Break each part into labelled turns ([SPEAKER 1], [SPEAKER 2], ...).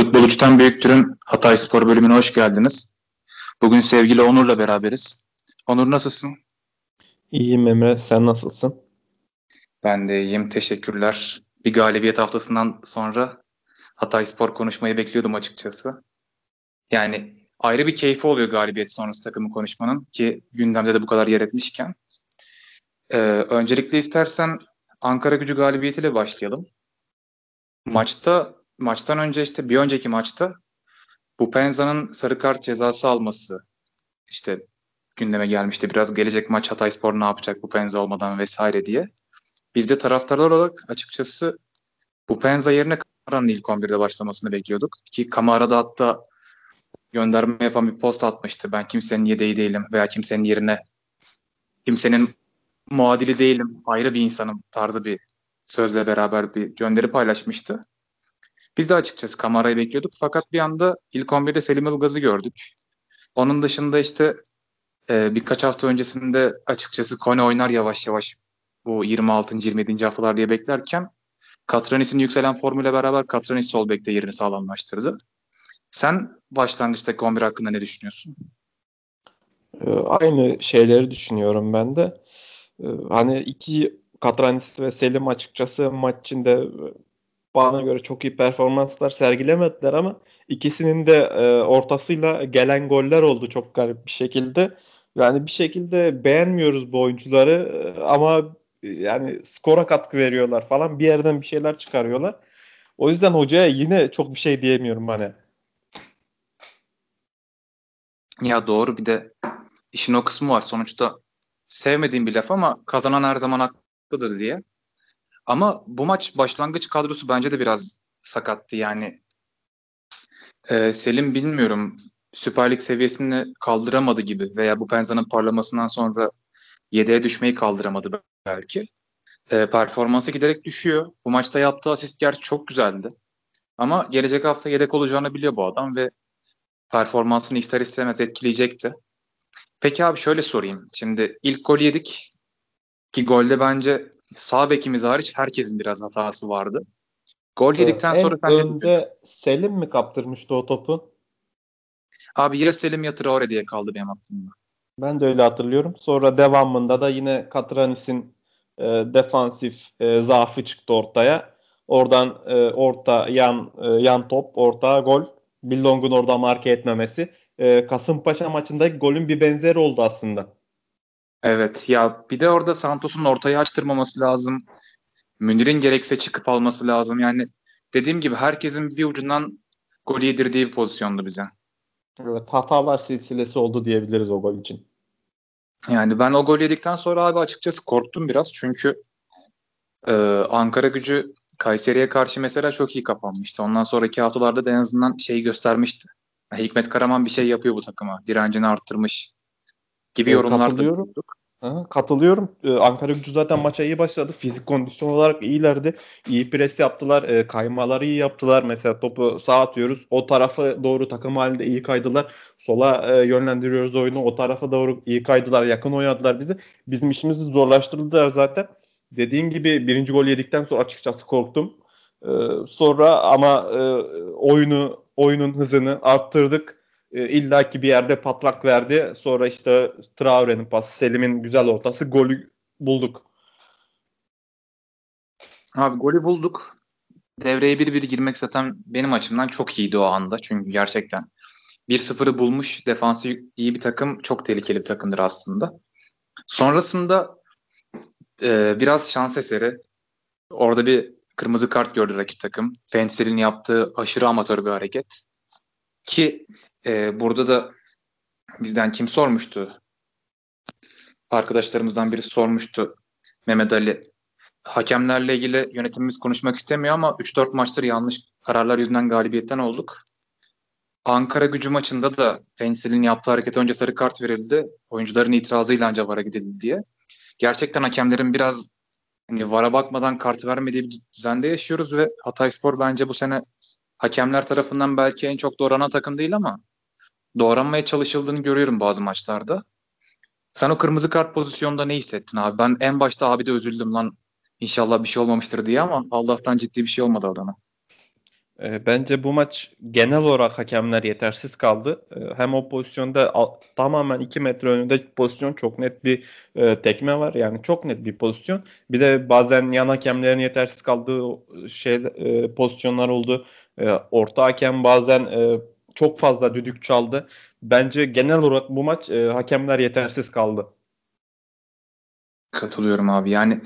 [SPEAKER 1] Futbol Uçtan Büyüktür'ün Hatay Spor bölümüne hoş geldiniz. Bugün sevgili Onur'la beraberiz. Onur nasılsın?
[SPEAKER 2] İyiyim Emre, sen nasılsın?
[SPEAKER 1] Ben de iyiyim, teşekkürler. Bir galibiyet haftasından sonra Hatay Spor konuşmayı bekliyordum açıkçası. Yani ayrı bir keyfi oluyor galibiyet sonrası takımı konuşmanın ki gündemde de bu kadar yer etmişken. Ee, öncelikle istersen Ankara gücü galibiyetiyle başlayalım. Maçta maçtan önce işte bir önceki maçta bu Penza'nın sarı kart cezası alması işte gündeme gelmişti. Biraz gelecek maç Hatayspor ne yapacak bu Penza olmadan vesaire diye. Biz de taraftarlar olarak açıkçası bu Penza yerine Kamara'nın ilk 11'de başlamasını bekliyorduk. Ki Kamara da hatta gönderme yapan bir post atmıştı. Ben kimsenin yedeği değilim veya kimsenin yerine kimsenin muadili değilim, ayrı bir insanım tarzı bir sözle beraber bir gönderi paylaşmıştı. Biz de açıkçası Kamara'yı bekliyorduk. Fakat bir anda ilk 11'de Selim Ilgaz'ı gördük. Onun dışında işte e, birkaç hafta öncesinde açıkçası Kone oynar yavaş yavaş bu 26. 27. haftalar diye beklerken Katranis'in yükselen formuyla beraber Katranis sol bekte yerini sağlamlaştırdı. Sen başlangıçtaki 11 hakkında ne düşünüyorsun?
[SPEAKER 2] Ee, aynı şeyleri düşünüyorum ben de. Ee, hani iki Katranis ve Selim açıkçası maç içinde bana göre çok iyi performanslar sergilemediler ama ikisinin de e, ortasıyla gelen goller oldu çok garip bir şekilde. Yani bir şekilde beğenmiyoruz bu oyuncuları e, ama e, yani skora katkı veriyorlar falan bir yerden bir şeyler çıkarıyorlar. O yüzden hocaya yine çok bir şey diyemiyorum hani.
[SPEAKER 1] Ya doğru bir de işin o kısmı var. Sonuçta sevmediğim bir laf ama kazanan her zaman haklıdır diye. Ama bu maç başlangıç kadrosu bence de biraz sakattı. Yani e, Selim bilmiyorum Süper Lig seviyesini kaldıramadı gibi veya bu Penza'nın parlamasından sonra yedeğe düşmeyi kaldıramadı belki. E, performansı giderek düşüyor. Bu maçta yaptığı asist gerçi çok güzeldi. Ama gelecek hafta yedek olacağını biliyor bu adam ve performansını ister istemez etkileyecekti. Peki abi şöyle sorayım. Şimdi ilk gol yedik ki golde bence sağ bekimiz hariç herkesin biraz hatası vardı. Gol yedikten
[SPEAKER 2] en
[SPEAKER 1] sonra
[SPEAKER 2] sen önde Selim mi kaptırmıştı o topu?
[SPEAKER 1] Abi ya Selim ya Traore diye kaldı benim aklımda.
[SPEAKER 2] Ben de öyle hatırlıyorum. Sonra devamında da yine Katranis'in e, defansif e, zaafı çıktı ortaya. Oradan e, orta yan e, yan top, orta gol. Billong'un orada marke etmemesi. E, Kasımpaşa maçındaki golün bir benzeri oldu aslında.
[SPEAKER 1] Evet ya bir de orada Santos'un ortayı açtırmaması lazım. Münir'in gerekse çıkıp alması lazım. Yani dediğim gibi herkesin bir ucundan gol yedirdiği bir pozisyondu bize.
[SPEAKER 2] Evet hatalar silsilesi oldu diyebiliriz o gol için.
[SPEAKER 1] Yani ben o gol yedikten sonra abi açıkçası korktum biraz. Çünkü e, Ankara gücü Kayseri'ye karşı mesela çok iyi kapanmıştı. Ondan sonraki haftalarda da en azından şey göstermişti. Hikmet Karaman bir şey yapıyor bu takıma. Direncini arttırmış gibi yorumlar da duyduk.
[SPEAKER 2] Aha, katılıyorum. Ee, Ankara gücü zaten maça iyi başladı. Fizik kondisyon olarak iyilerdi. İyi pres yaptılar. E, kaymaları iyi yaptılar. Mesela topu sağ atıyoruz. O tarafa doğru takım halinde iyi kaydılar. Sola e, yönlendiriyoruz oyunu. O tarafa doğru iyi kaydılar. Yakın oynadılar bizi. Bizim işimizi zorlaştırdılar zaten. Dediğin gibi birinci gol yedikten sonra açıkçası korktum. E, sonra ama e, oyunu oyunun hızını arttırdık e, illaki bir yerde patlak verdi. Sonra işte Traore'nin pası, Selim'in güzel ortası golü bulduk.
[SPEAKER 1] Abi golü bulduk. Devreye bir bir girmek zaten benim açımdan çok iyiydi o anda. Çünkü gerçekten 1-0'ı bulmuş defansı iyi bir takım. Çok tehlikeli bir takımdır aslında. Sonrasında e, biraz şans eseri. Orada bir kırmızı kart gördü rakip takım. Fensel'in yaptığı aşırı amatör bir hareket. Ki e, burada da bizden kim sormuştu? Arkadaşlarımızdan biri sormuştu. Mehmet Ali. Hakemlerle ilgili yönetimimiz konuşmak istemiyor ama 3-4 maçtır yanlış kararlar yüzünden galibiyetten olduk. Ankara gücü maçında da Pensil'in yaptığı hareket önce sarı kart verildi. Oyuncuların itirazıyla ancak VAR'a gidildi diye. Gerçekten hakemlerin biraz hani VAR'a bakmadan kart vermediği bir düzende yaşıyoruz ve Hatayspor bence bu sene hakemler tarafından belki en çok doğranan takım değil ama doğranmaya çalışıldığını görüyorum bazı maçlarda. Sen o kırmızı kart pozisyonda ne hissettin abi? Ben en başta abi de üzüldüm lan. İnşallah bir şey olmamıştır diye ama Allah'tan ciddi bir şey olmadı adama.
[SPEAKER 2] E, bence bu maç genel olarak hakemler yetersiz kaldı. E, hem o pozisyonda tamamen 2 metre önünde pozisyon çok net bir e, tekme var. Yani çok net bir pozisyon. Bir de bazen yan hakemlerin yetersiz kaldığı şey pozisyonlar oldu. orta hakem bazen çok fazla düdük çaldı. Bence genel olarak bu maç hakemler yetersiz kaldı.
[SPEAKER 1] Katılıyorum abi. Yani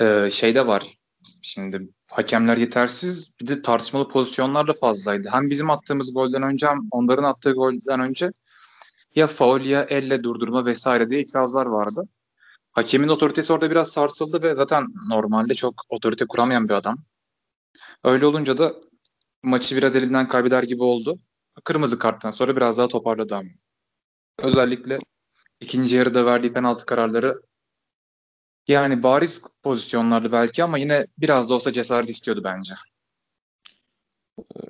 [SPEAKER 1] e, şey de var. Şimdi hakemler yetersiz. Bir de tartışmalı pozisyonlar da fazlaydı. Hem bizim attığımız golden önce hem onların attığı golden önce ya faul ya elle durdurma vesaire diye itirazlar vardı. Hakemin otoritesi orada biraz sarsıldı ve zaten normalde çok otorite kuramayan bir adam. Öyle olunca da maçı biraz elinden kaybeder gibi oldu. Kırmızı karttan sonra biraz daha toparladı ama. Özellikle ikinci yarıda verdiği penaltı kararları yani bariz pozisyonlardı belki ama yine biraz da olsa cesaret istiyordu bence.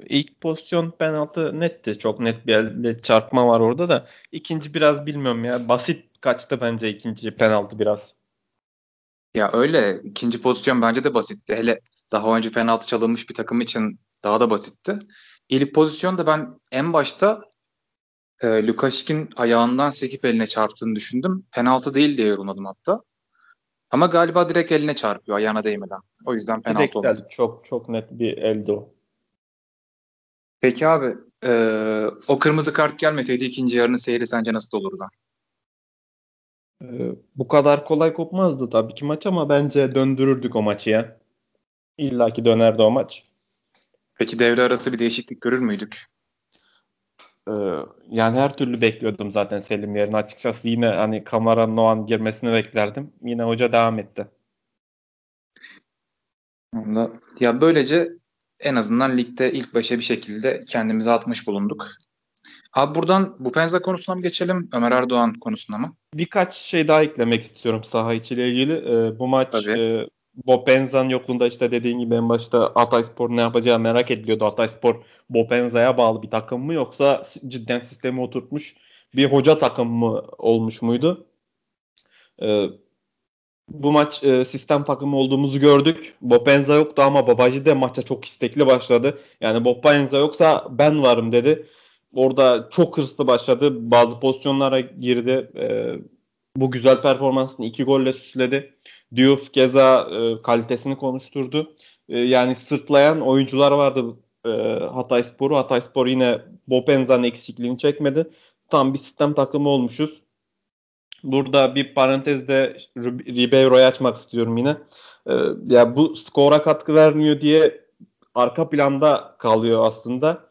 [SPEAKER 2] İlk pozisyon penaltı netti. Çok net bir elde çarpma var orada da. İkinci biraz bilmiyorum ya. Basit kaçtı bence ikinci penaltı biraz.
[SPEAKER 1] Ya öyle. ikinci pozisyon bence de basitti. Hele daha önce penaltı çalınmış bir takım için daha da basitti. İlk pozisyonda ben en başta e, Lukashkin ayağından sekip eline çarptığını düşündüm. Penaltı değil diye yorumladım hatta. Ama galiba direkt eline çarpıyor ayağına değmeden. O yüzden penaltı direkt.
[SPEAKER 2] Çok çok net bir elde o.
[SPEAKER 1] Peki abi e, o kırmızı kart gelmeseydi ikinci yarının seyri sence nasıl olurdu?
[SPEAKER 2] E, bu kadar kolay kopmazdı tabii ki maç ama bence döndürürdük o maçı ya. İlla ki dönerdi o maç.
[SPEAKER 1] Peki devre arası bir değişiklik görür müydük?
[SPEAKER 2] Ee, yani her türlü bekliyordum zaten Selim yerine. Açıkçası yine hani Kamara Noan girmesini beklerdim. Yine hoca devam etti.
[SPEAKER 1] Ya böylece en azından ligde ilk başa bir şekilde kendimizi atmış bulunduk. Abi buradan bu Penza konusuna mı geçelim, Ömer Erdoğan konusuna mı?
[SPEAKER 2] Birkaç şey daha eklemek istiyorum saha içiyle ilgili. Ee, bu maç Tabii. e, Bopenza'nın yokluğunda işte dediğin gibi en başta Hatayspor ne yapacağı merak ediliyordu. Hatayspor Bopenza'ya bağlı bir takım mı yoksa cidden sistemi oturtmuş bir hoca takım mı olmuş muydu? Ee, bu maç e, sistem takımı olduğumuzu gördük. Bopenza yoktu ama Babaji de maça çok istekli başladı. Yani Bopenza yoksa ben varım dedi. Orada çok hırslı başladı. Bazı pozisyonlara girdi. E, bu güzel performansını iki golle süsledi. Diouf keza e, kalitesini konuşturdu. E, yani sırtlayan oyuncular vardı e, Hatay Sporu. Hatay Spor yine Bopenza'nın eksikliğini çekmedi. Tam bir sistem takımı olmuşuz. Burada bir parantezde Ribeiro'yu açmak istiyorum yine. Ee, ya bu skora katkı vermiyor diye arka planda kalıyor aslında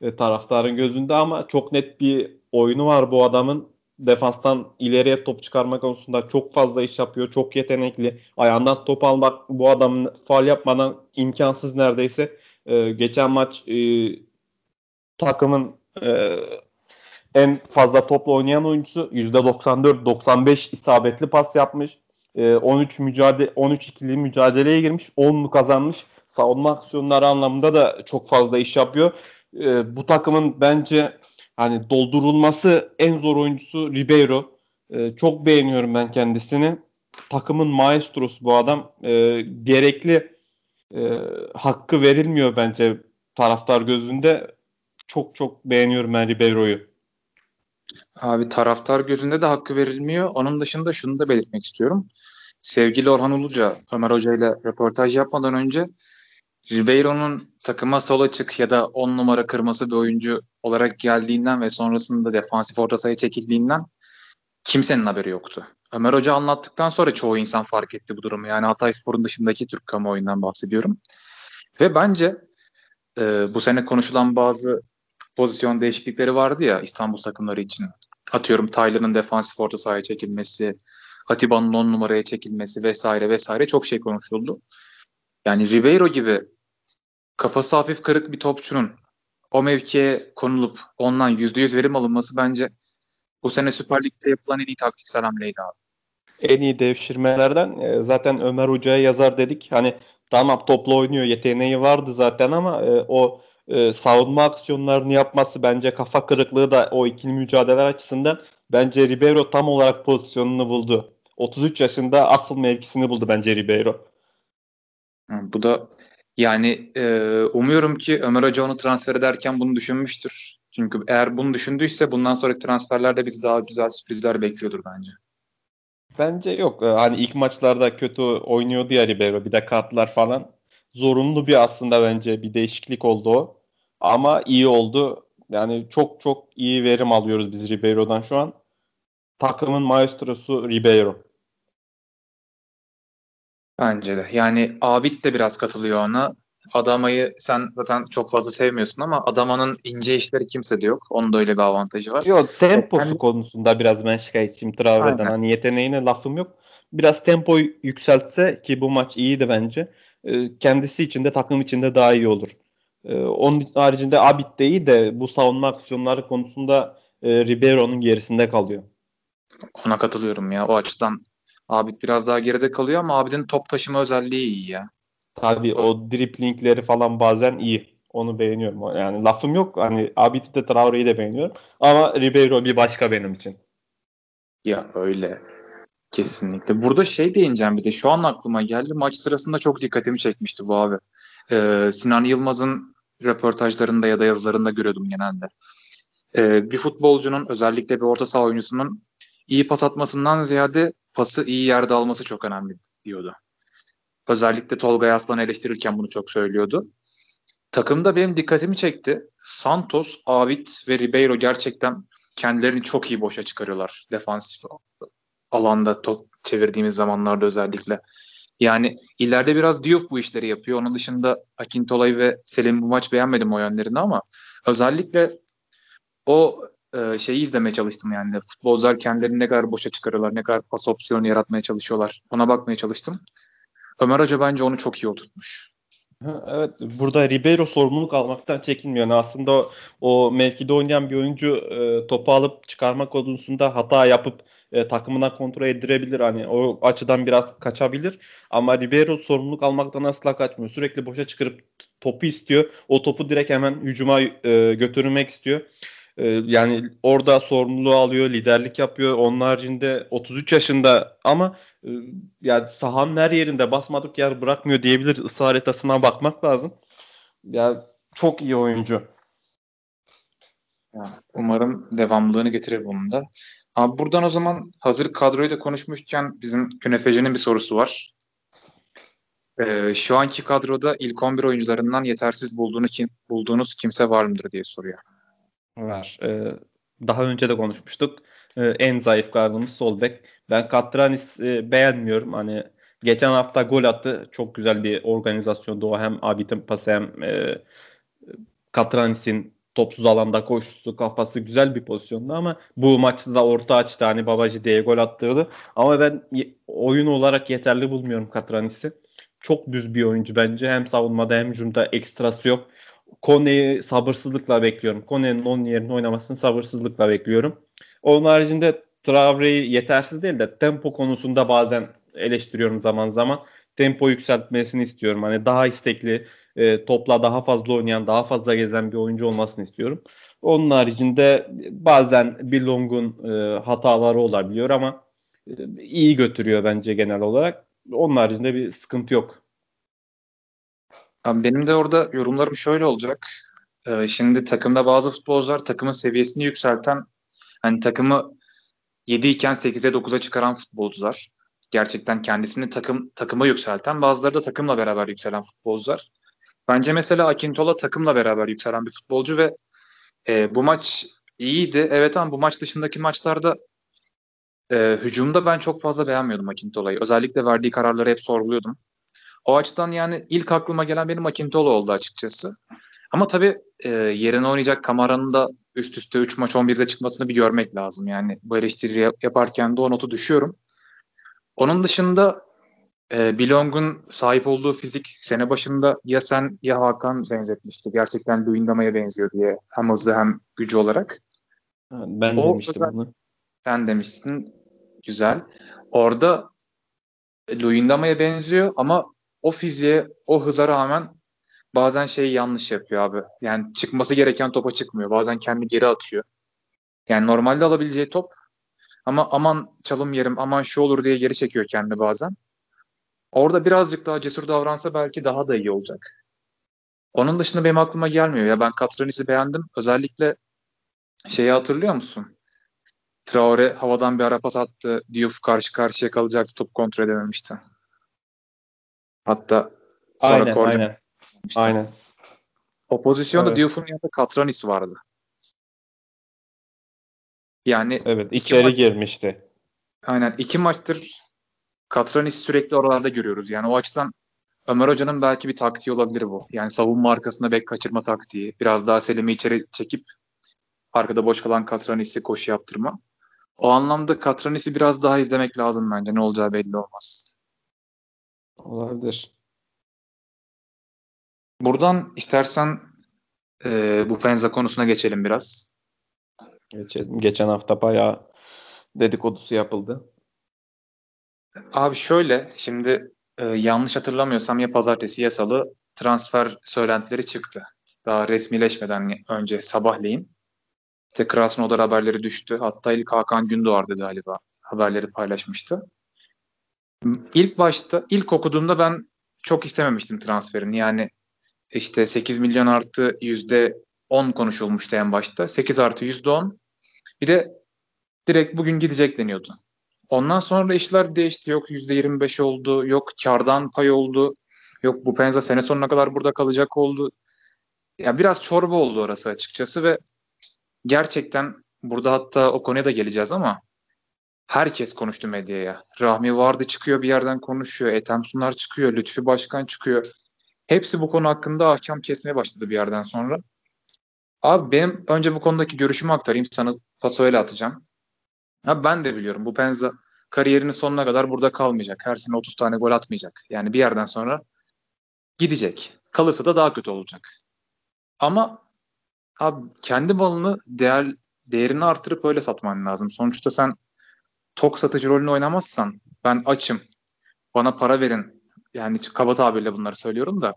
[SPEAKER 2] e, taraftarın gözünde ama çok net bir oyunu var bu adamın. Defanstan ileriye top çıkarma konusunda çok fazla iş yapıyor. Çok yetenekli. Ayağından top almak bu adamın faal yapmadan imkansız neredeyse. Ee, geçen maç e, takımın e, en fazla topla oynayan oyuncusu. %94-95 isabetli pas yapmış. 13 mücadele 13 ikili mücadeleye girmiş. 10'unu kazanmış. Savunma aksiyonları anlamında da çok fazla iş yapıyor. E, bu takımın bence hani doldurulması en zor oyuncusu Ribeiro. E, çok beğeniyorum ben kendisini. Takımın maestrosu bu adam. E, gerekli e, hakkı verilmiyor bence taraftar gözünde. Çok çok beğeniyorum ben Ribeiro'yu.
[SPEAKER 1] Abi taraftar gözünde de hakkı verilmiyor. Onun dışında şunu da belirtmek istiyorum. Sevgili Orhan Uluca, Ömer Hoca ile röportaj yapmadan önce Ribeiro'nun takıma sol açık ya da 10 numara kırması bir oyuncu olarak geldiğinden ve sonrasında defansif orta sahaya çekildiğinden kimsenin haberi yoktu. Ömer Hoca anlattıktan sonra çoğu insan fark etti bu durumu. Yani Hatayspor'un dışındaki Türk kamuoyundan bahsediyorum. Ve bence e, bu sene konuşulan bazı pozisyon değişiklikleri vardı ya İstanbul takımları için. Atıyorum Tyler'ın defansif orta sahaya çekilmesi, Atiba'nın 10 numaraya çekilmesi vesaire vesaire çok şey konuşuldu. Yani Ribeiro gibi kafası hafif kırık bir topçunun o mevkiye konulup ondan %100 verim alınması bence bu sene Süper Lig'de yapılan en iyi taktiksel hamleydi abi.
[SPEAKER 2] En iyi devşirmelerden e, zaten Ömer Hoca'ya yazar dedik. Hani tamam toplu oynuyor yeteneği vardı zaten ama e, o e, savunma aksiyonlarını yapması bence kafa kırıklığı da o ikili mücadeleler açısından bence Ribeiro tam olarak pozisyonunu buldu. 33 yaşında asıl mevkisini buldu bence Ribeiro.
[SPEAKER 1] Bu da Yani e, umuyorum ki Ömer Hoca onu transfer ederken bunu düşünmüştür. Çünkü eğer bunu düşündüyse bundan sonraki transferlerde bizi daha güzel sürprizler bekliyordur bence.
[SPEAKER 2] Bence yok. Ee, Hani ilk maçlarda kötü oynuyordu ya Ribeiro. Bir de kartlar falan. Zorunlu bir aslında bence bir değişiklik oldu o. Ama iyi oldu. Yani çok çok iyi verim alıyoruz biz Ribeiro'dan şu an. Takımın maestrosu Ribeiro.
[SPEAKER 1] Bence de. Yani Abid de biraz katılıyor ona. Adamayı sen zaten çok fazla sevmiyorsun ama Adama'nın ince işleri kimse de yok. Onun da öyle bir avantajı var.
[SPEAKER 2] Yo temposu
[SPEAKER 1] Yani,
[SPEAKER 2] konusunda biraz ben şikayetçiyim Traore'den. Hani yeteneğine lafım yok. Biraz tempoyu yükseltse ki bu maç iyiydi bence. e, Kendisi için de takım için de daha iyi olur. E, Onun haricinde Abit de iyi de bu savunma aksiyonları konusunda e, Ribeiro'nun gerisinde kalıyor.
[SPEAKER 1] Ona katılıyorum ya. O açıdan Abid biraz daha geride kalıyor ama Abid'in top taşıma özelliği iyi ya.
[SPEAKER 2] Tabii
[SPEAKER 1] O-
[SPEAKER 2] driplingleri falan bazen iyi. Onu beğeniyorum. Yani lafım yok. Hani Abit'i de Traore'yi de beğeniyorum. Ama Ribeiro bir başka benim için.
[SPEAKER 1] Ya öyle. Kesinlikle. Burada şey değineceğim bir de şu an aklıma geldi. Maç sırasında çok dikkatimi çekmişti bu abi. Ee, Sinan Yılmaz'ın röportajlarında ya da yazılarında görüyordum genelde. Ee, bir futbolcunun özellikle bir orta saha oyuncusunun iyi pas atmasından ziyade pası iyi yerde alması çok önemli diyordu. Özellikle Tolga Yaslan'ı eleştirirken bunu çok söylüyordu. Takımda benim dikkatimi çekti. Santos, Abid ve Ribeiro gerçekten kendilerini çok iyi boşa çıkarıyorlar defansif alanda top çevirdiğimiz zamanlarda özellikle. Yani ileride biraz Diouf bu işleri yapıyor. Onun dışında Akintolay ve Selim bu maç beğenmedim o yönlerini ama özellikle o e, şeyi izlemeye çalıştım yani. Futbolcular kendilerini ne kadar boşa çıkarıyorlar, ne kadar pas opsiyonu yaratmaya çalışıyorlar. Ona bakmaya çalıştım. Ömer Hoca bence onu çok iyi oturtmuş.
[SPEAKER 2] Evet, burada Ribeiro sorumluluk almaktan çekinmiyor. Yani aslında o, o mevkide oynayan bir oyuncu e, topu alıp çıkarma konusunda hata yapıp e, takımına kontrol ettirebilir. Hani o açıdan biraz kaçabilir. Ama Ribeiro sorumluluk almaktan asla kaçmıyor. Sürekli boşa çıkarıp topu istiyor. O topu direkt hemen hücuma e, götürmek istiyor. E, yani orada sorumluluğu alıyor, liderlik yapıyor. Onun haricinde 33 yaşında ama e, yani sahanın her yerinde basmadık yer bırakmıyor diyebiliriz. Isı haritasına bakmak lazım. Ya çok iyi oyuncu.
[SPEAKER 1] Yani umarım devamlılığını getirir bunun da. Abi buradan o zaman hazır kadroyu da konuşmuşken bizim Künefeci'nin bir sorusu var. Ee, şu anki kadroda ilk 11 oyuncularından yetersiz bulduğunu kim, bulduğunuz kimse var mıdır diye soruyor.
[SPEAKER 2] Var. Ee, daha önce de konuşmuştuk. Ee, en zayıf gardımız sol bek. Ben Katranis e, beğenmiyorum. Hani geçen hafta gol attı. Çok güzel bir organizasyondu o. Hem Abit'in pası hem e, Katranis'in topsuz alanda koşusu kafası güzel bir pozisyondu ama bu maçta da orta açtı hani Babacı diye gol attırdı. Ama ben oyun olarak yeterli bulmuyorum Katranis'i. Çok düz bir oyuncu bence. Hem savunmada hem hücumda ekstrası yok. Kone'yi sabırsızlıkla bekliyorum. Kone'nin onun yerine oynamasını sabırsızlıkla bekliyorum. Onun haricinde Traore'yi yetersiz değil de tempo konusunda bazen eleştiriyorum zaman zaman. Tempo yükseltmesini istiyorum. Hani daha istekli, e, topla daha fazla oynayan, daha fazla gezen bir oyuncu olmasını istiyorum. Onun haricinde bazen Bilong'un e, hataları olabiliyor ama e, iyi götürüyor bence genel olarak. Onun haricinde bir sıkıntı yok.
[SPEAKER 1] Abi benim de orada yorumlarım şöyle olacak. Ee, şimdi takımda bazı futbolcular takımın seviyesini yükselten, hani takımı 7 iken 8'e 9'a çıkaran futbolcular. Gerçekten kendisini takım takıma yükselten, bazıları da takımla beraber yükselen futbolcular. Bence mesela Akintola takımla beraber yükselen bir futbolcu ve e, bu maç iyiydi. Evet ama bu maç dışındaki maçlarda e, hücumda ben çok fazla beğenmiyordum Akintola'yı. Özellikle verdiği kararları hep sorguluyordum. O açıdan yani ilk aklıma gelen benim Akintola oldu açıkçası. Ama tabii e, yerine oynayacak Kamara'nın da üst üste 3 maç 11'de çıkmasını bir görmek lazım. Yani bu eleştiri yap- yaparken de o notu düşüyorum. Onun dışında e, Bilong'un sahip olduğu fizik sene başında ya sen ya Hakan benzetmişti. Gerçekten Luyendama'ya benziyor diye hem hızlı hem gücü olarak.
[SPEAKER 2] Ben
[SPEAKER 1] O
[SPEAKER 2] demiştim
[SPEAKER 1] özel-
[SPEAKER 2] bunu.
[SPEAKER 1] sen demiştin güzel. Orada Luyendama'ya benziyor ama o fiziğe, o hıza rağmen bazen şeyi yanlış yapıyor abi. Yani çıkması gereken topa çıkmıyor. Bazen kendi geri atıyor. Yani normalde alabileceği top ama aman çalım yerim, aman şu olur diye geri çekiyor kendi bazen. Orada birazcık daha cesur davransa belki daha da iyi olacak. Onun dışında benim aklıma gelmiyor. Ya ben Katranis'i beğendim. Özellikle şeyi hatırlıyor musun? Traore havadan bir ara pas attı. Diouf karşı karşıya kalacaktı. Top kontrol edememişti. Hatta sonra
[SPEAKER 2] Aynen,
[SPEAKER 1] koordine
[SPEAKER 2] aynen. Aynen.
[SPEAKER 1] O pozisyonda
[SPEAKER 2] Evet.
[SPEAKER 1] Diouf'un yanında Katranis vardı. Yani
[SPEAKER 2] Evet, içeri
[SPEAKER 1] maç,
[SPEAKER 2] girmişti.
[SPEAKER 1] aynen iki maçtır Katranis sürekli oralarda görüyoruz. Yani o açıdan Ömer Hoca'nın belki bir taktiği olabilir bu. Yani savunma arkasında bek kaçırma taktiği. Biraz daha Selim'i içeri çekip arkada boş kalan Katranis'i koşu yaptırma. O anlamda Katranis'i biraz daha izlemek lazım bence. Ne olacağı belli olmaz.
[SPEAKER 2] Olabilir.
[SPEAKER 1] Buradan istersen e, bu Penza konusuna geçelim biraz.
[SPEAKER 2] Geçelim. Geçen hafta bayağı dedikodusu yapıldı.
[SPEAKER 1] Abi şöyle şimdi e, yanlış hatırlamıyorsam ya pazartesi ya salı transfer söylentileri çıktı. Daha resmileşmeden önce sabahleyin. İşte Krasnodar haberleri düştü. Hatta ilk Hakan Gündoğar'dı galiba haberleri paylaşmıştı. İlk başta, ilk okuduğumda ben çok istememiştim transferini. Yani işte 8 milyon artı yüzde 10 konuşulmuştu en başta. 8 artı yüzde 10. Bir de direkt bugün gidecek deniyordu. Ondan sonra işler değişti. Yok %25 oldu. Yok kardan pay oldu. Yok bu Penza sene sonuna kadar burada kalacak oldu. Ya biraz çorba oldu orası açıkçası ve gerçekten burada hatta o konuya da geleceğiz ama herkes konuştu medyaya. Rahmi Vardı çıkıyor bir yerden konuşuyor. Ethem Sunar çıkıyor. Lütfi Başkan çıkıyor. Hepsi bu konu hakkında ahkam kesmeye başladı bir yerden sonra. Abi benim önce bu konudaki görüşümü aktarayım. Sana paso öyle atacağım. Ha ben de biliyorum bu Penza kariyerinin sonuna kadar burada kalmayacak. Her sene 30 tane gol atmayacak. Yani bir yerden sonra gidecek. Kalırsa da daha kötü olacak. Ama abi kendi malını değer değerini artırıp öyle satman lazım. Sonuçta sen tok satıcı rolünü oynamazsan ben açım. Bana para verin. Yani kaba tabirle bunları söylüyorum da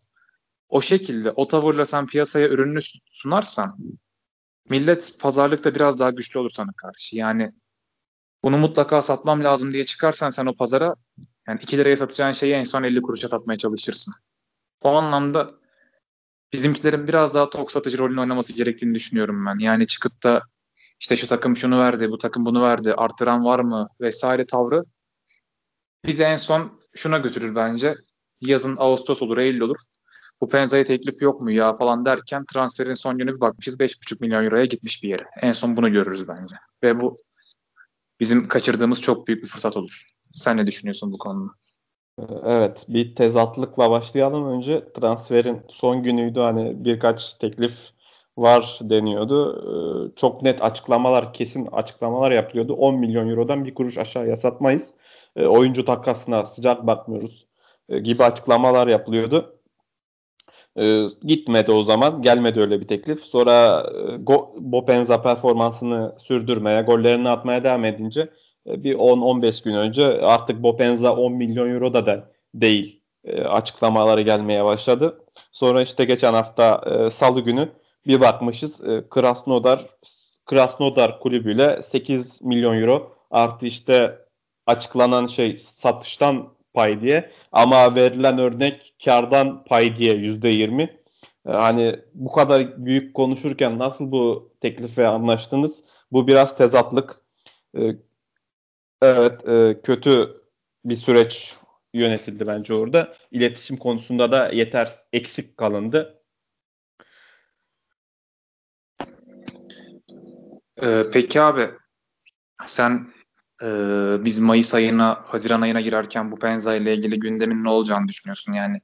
[SPEAKER 1] o şekilde o tavırla sen piyasaya ürününü sunarsan millet pazarlıkta biraz daha güçlü olur sana karşı. Yani bunu mutlaka satmam lazım diye çıkarsan sen o pazara yani 2 liraya satacağın şeyi en son 50 kuruşa satmaya çalışırsın. O anlamda bizimkilerin biraz daha tok satıcı rolünü oynaması gerektiğini düşünüyorum ben. Yani çıkıp da işte şu takım şunu verdi, bu takım bunu verdi, artıran var mı vesaire tavrı bizi en son şuna götürür bence. Yazın Ağustos olur, Eylül olur. Bu Penza'ya teklif yok mu ya falan derken transferin son günü bir bakmışız 5,5 milyon euroya gitmiş bir yere. En son bunu görürüz bence. Ve bu bizim kaçırdığımız çok büyük bir fırsat olur. Sen ne düşünüyorsun bu konuda?
[SPEAKER 2] Evet, bir tezatlıkla başlayalım önce. Transferin son günüydü hani birkaç teklif var deniyordu. Ee, çok net açıklamalar, kesin açıklamalar yapılıyordu. 10 milyon eurodan bir kuruş aşağıya satmayız. Ee, oyuncu takasına sıcak bakmıyoruz e, gibi açıklamalar yapılıyordu. Ee, gitmedi o zaman. Gelmedi öyle bir teklif. Sonra e, Go- Bopenza performansını sürdürmeye, gollerini atmaya devam edince e, bir 10-15 gün önce artık Bopenza 10 milyon euro da de değil e, açıklamaları gelmeye başladı. Sonra işte geçen hafta e, salı günü bir bakmışız e, Krasnodar Krasnodar kulübüyle 8 milyon euro artı işte açıklanan şey satıştan pay diye ama verilen örnek kardan pay diye yüzde yirmi. Ee, hani bu kadar büyük konuşurken nasıl bu teklife anlaştınız? Bu biraz tezatlık. Ee, evet e, kötü bir süreç yönetildi bence orada. İletişim konusunda da yeter eksik kalındı.
[SPEAKER 1] Ee, peki abi sen e, biz Mayıs ayına, Haziran ayına girerken bu Penza ile ilgili gündemin ne olacağını düşünüyorsun? Yani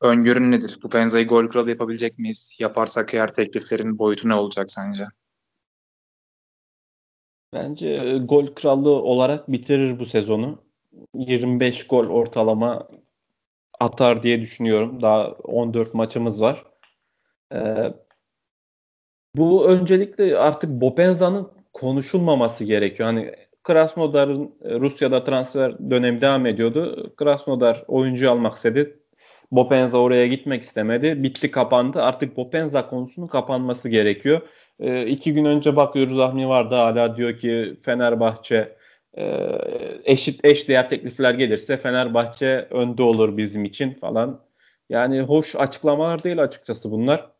[SPEAKER 1] öngörün nedir? Bu Penza'yı gol kralı yapabilecek miyiz? Yaparsak eğer tekliflerin boyutu ne olacak sence?
[SPEAKER 2] Bence e, gol krallığı olarak bitirir bu sezonu. 25 gol ortalama atar diye düşünüyorum. Daha 14 maçımız var. Ee, Bu öncelikle artık Bopenza'nın konuşulmaması gerekiyor. Hani Krasnodar'ın e, Rusya'da transfer dönemi devam ediyordu. Krasnodar oyuncu almak istedi. Bopenza oraya gitmek istemedi. Bitti kapandı. Artık Bopenza konusunun kapanması gerekiyor. E, iki gün önce bakıyoruz Ahmi vardı hala diyor ki Fenerbahçe e, eşit eş değer teklifler gelirse Fenerbahçe önde olur bizim için falan. Yani hoş açıklamalar değil açıkçası bunlar.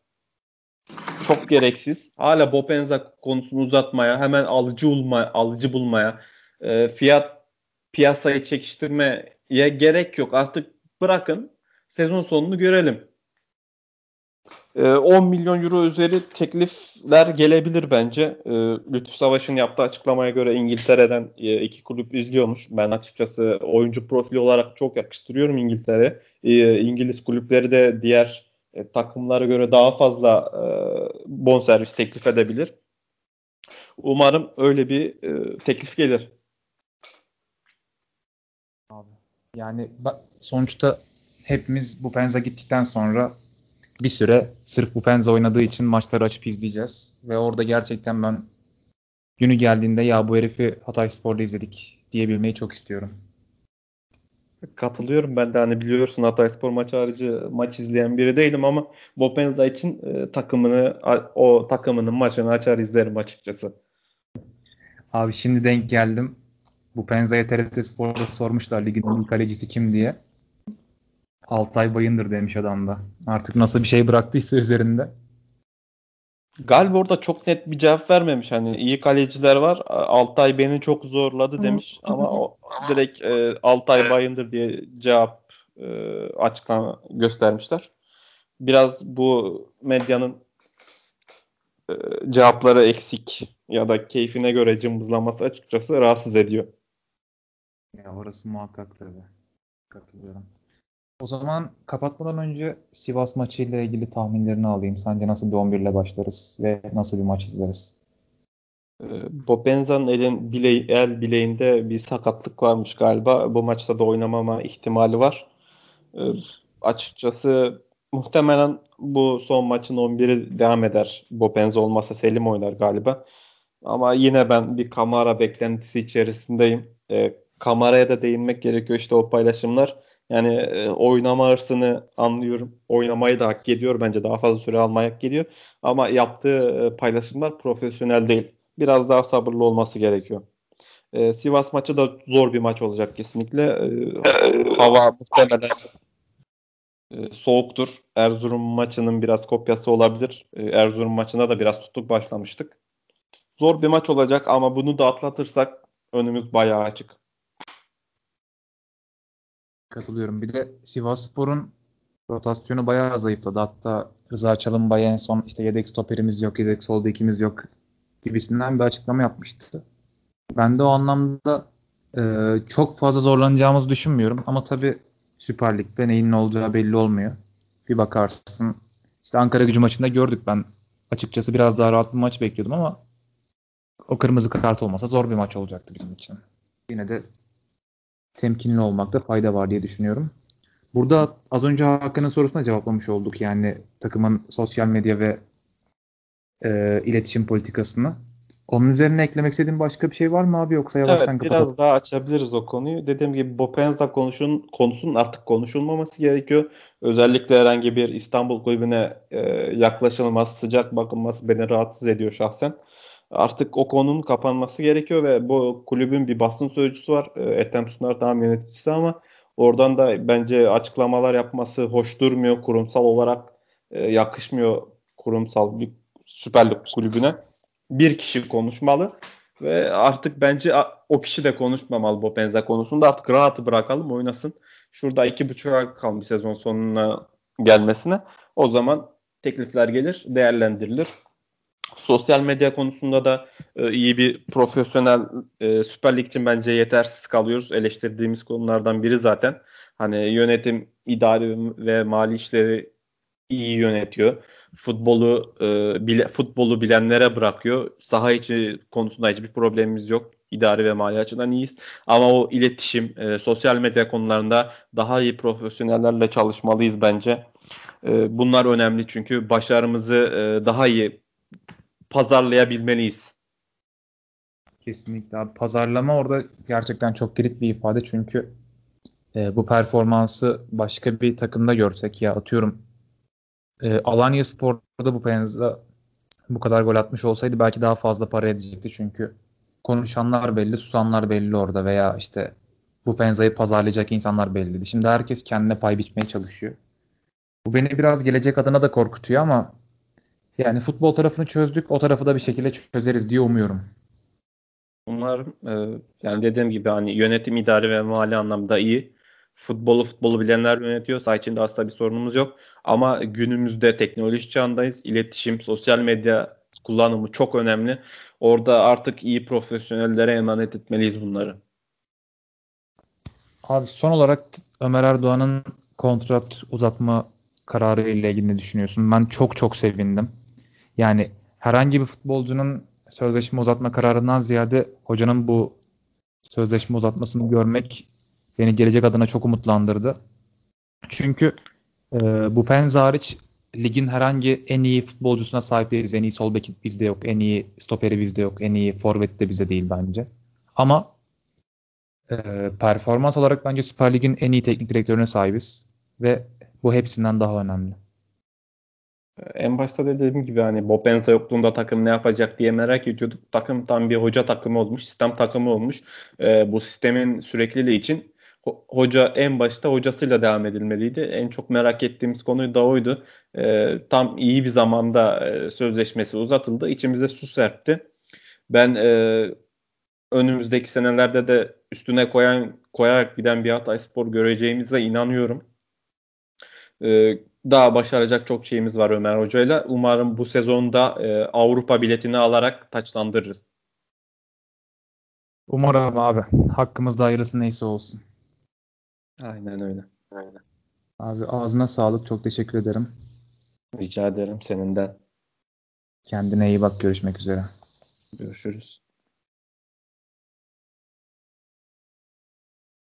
[SPEAKER 2] Çok gereksiz. Hala Bopenza konusunu uzatmaya, hemen alıcı bulmaya, alıcı bulmaya, e, fiyat piyasayı çekiştirmeye gerek yok. Artık bırakın sezon sonunu görelim. 10 ee, milyon euro üzeri teklifler gelebilir bence. Ee, Lütfü Savaş'ın yaptığı açıklamaya göre İngiltere'den e, iki kulüp izliyormuş. Ben açıkçası oyuncu profili olarak çok yakıştırıyorum İngiltere. Ee, İngiliz kulüpleri de diğer e, takımlara göre daha fazla e, bonservis teklif edebilir. Umarım öyle bir teklif gelir.
[SPEAKER 1] Abi, yani sonuçta hepimiz bu Penza gittikten sonra bir süre sırf bu Penza oynadığı için maçları açıp izleyeceğiz. Ve orada gerçekten ben günü geldiğinde ya bu herifi Hatay Spor'da izledik diyebilmeyi çok istiyorum.
[SPEAKER 2] Katılıyorum ben de hani biliyorsun Hatay Spor maçı harici maç izleyen biri değilim ama Bopenza için e, takımını o takımının maçını açar izlerim açıkçası.
[SPEAKER 1] Abi şimdi denk geldim. Bu Penza'ya TRT Spor'da sormuşlar ligin iyi kalecisi kim diye. Altay Bayındır demiş adam da. Artık nasıl bir şey bıraktıysa üzerinde.
[SPEAKER 2] Galiba orada çok net bir cevap vermemiş. Hani iyi kaleciler var. Altay beni çok zorladı demiş ama o direkt e, Altay Bayındır diye cevap e, açıklama göstermişler. Biraz bu medyanın e, cevapları eksik ya da keyfine göre cımbızlaması açıkçası rahatsız ediyor.
[SPEAKER 1] Ya orası muhakkak tabii. Katılıyorum. O zaman kapatmadan önce Sivas maçı ile ilgili tahminlerini alayım. Sence nasıl bir 11 ile başlarız ve nasıl bir maç izleriz?
[SPEAKER 2] Ee, Bobenza'nın elin bile, el bileğinde bir sakatlık varmış galiba. Bu maçta da oynamama ihtimali var. Ee, açıkçası muhtemelen bu son maçın 11'i devam eder. Bobenza olmasa Selim oynar galiba. Ama yine ben bir Kamara beklentisi içerisindeyim. Ee, Kamara'ya da değinmek gerekiyor işte o paylaşımlar yani e, oynama hırsını anlıyorum. Oynamayı da hak ediyor. Bence daha fazla süre almayı hak ediyor. Ama yaptığı e, paylaşımlar profesyonel değil. Biraz daha sabırlı olması gerekiyor. E, Sivas maçı da zor bir maç olacak kesinlikle. E, hava muhtemelen e, soğuktur. Erzurum maçının biraz kopyası olabilir. E, Erzurum maçında da biraz tutuk başlamıştık. Zor bir maç olacak ama bunu da atlatırsak önümüz bayağı açık.
[SPEAKER 1] Katılıyorum. Bir de Sivasspor'un rotasyonu bayağı zayıfladı. Hatta Rıza Çalınbay en son işte yedek stoperimiz yok, yedek sol bekimiz yok gibisinden bir açıklama yapmıştı. Ben de o anlamda e, çok fazla zorlanacağımızı düşünmüyorum. Ama tabii Süper Lig'de neyin ne olacağı belli olmuyor. Bir bakarsın işte Ankara gücü maçında gördük ben açıkçası biraz daha rahat bir maç bekliyordum ama o kırmızı kart olmasa zor bir maç olacaktı bizim için. Yine de temkinli olmakta fayda var diye düşünüyorum. Burada az önce Hakan'ın sorusuna cevaplamış olduk. Yani takımın sosyal medya ve e, iletişim politikasını. Onun üzerine eklemek istediğin başka bir şey var mı abi yoksa yavaştan
[SPEAKER 2] evet, kapatalım? Biraz daha açabiliriz o konuyu. Dediğim gibi Bopenza konuşun, konusunun artık konuşulmaması gerekiyor. Özellikle herhangi bir İstanbul kulübüne e, yaklaşılması, sıcak bakılması beni rahatsız ediyor şahsen artık o konunun kapanması gerekiyor ve bu kulübün bir basın sözcüsü var. E, Ethem Sunar tamam yöneticisi ama oradan da bence açıklamalar yapması hoş durmuyor. Kurumsal olarak e, yakışmıyor kurumsal bir Süper Lig kulübüne. Bir kişi konuşmalı ve artık bence o kişi de konuşmamalı bu benzer konusunda. Artık rahatı bırakalım oynasın. Şurada iki buçuk ay kalmış sezon sonuna gelmesine. O zaman teklifler gelir, değerlendirilir. Sosyal medya konusunda da e, iyi bir profesyonel e, Süper Lig için bence yetersiz kalıyoruz. Eleştirdiğimiz konulardan biri zaten. Hani yönetim, idari ve mali işleri iyi yönetiyor. Futbolu e, bile, futbolu bilenlere bırakıyor. Saha içi konusunda hiçbir problemimiz yok. İdari ve mali açıdan iyiyiz. Ama o iletişim, e, sosyal medya konularında daha iyi profesyonellerle çalışmalıyız bence. E, bunlar önemli çünkü başarımızı e, daha iyi pazarlayabilmeliyiz.
[SPEAKER 1] Kesinlikle. Pazarlama orada gerçekten çok kilit bir ifade çünkü e, bu performansı başka bir takımda görsek ya atıyorum e, Alanya Spor'da bu penza bu kadar gol atmış olsaydı belki daha fazla para edecekti çünkü konuşanlar belli, susanlar belli orada veya işte bu penzayı pazarlayacak insanlar belliydi. Şimdi herkes kendine pay biçmeye çalışıyor. Bu beni biraz gelecek adına da korkutuyor ama yani futbol tarafını çözdük. O tarafı da bir şekilde çözeriz diye umuyorum.
[SPEAKER 2] Umarım e, yani dediğim gibi hani yönetim, idari ve mali anlamda iyi. Futbolu futbolu bilenler yönetiyor. Saha içinde asla bir sorunumuz yok. Ama günümüzde teknoloji çağındayız. İletişim, sosyal medya kullanımı çok önemli. Orada artık iyi profesyonellere emanet etmeliyiz bunları.
[SPEAKER 1] Abi son olarak Ömer Erdoğan'ın kontrat uzatma kararı ile ilgili ne düşünüyorsun? Ben çok çok sevindim. Yani herhangi bir futbolcunun sözleşme uzatma kararından ziyade hocanın bu sözleşme uzatmasını görmek beni gelecek adına çok umutlandırdı. Çünkü e, bu Penza hariç ligin herhangi en iyi futbolcusuna sahip değiliz. En iyi sol beki bizde yok. En iyi stoperi bizde yok. En iyi forvet de bizde değil bence. Ama e, performans olarak bence Süper Lig'in en iyi teknik direktörüne sahibiz. Ve bu hepsinden daha önemli.
[SPEAKER 2] En başta dediğim gibi hani Bopenza yokluğunda takım ne yapacak diye merak ediyorduk. Takım tam bir hoca takımı olmuş, sistem takımı olmuş. E, bu sistemin sürekliliği için ho- hoca en başta hocasıyla devam edilmeliydi. En çok merak ettiğimiz konu da oydu. E, tam iyi bir zamanda e, sözleşmesi uzatıldı. İçimize su serpti. Ben e, önümüzdeki senelerde de üstüne koyan koyarak giden bir Hatayspor göreceğimize inanıyorum. Ee, daha başaracak çok şeyimiz var Ömer Hoca'yla. Umarım bu sezonda e, Avrupa biletini alarak taçlandırırız.
[SPEAKER 1] Umarım abi. Hakkımızda hayırlısı neyse olsun.
[SPEAKER 2] Aynen öyle. Aynen.
[SPEAKER 1] Abi ağzına sağlık. Çok teşekkür ederim.
[SPEAKER 2] Rica ederim senin de.
[SPEAKER 1] Kendine iyi bak. Görüşmek üzere.
[SPEAKER 2] Görüşürüz.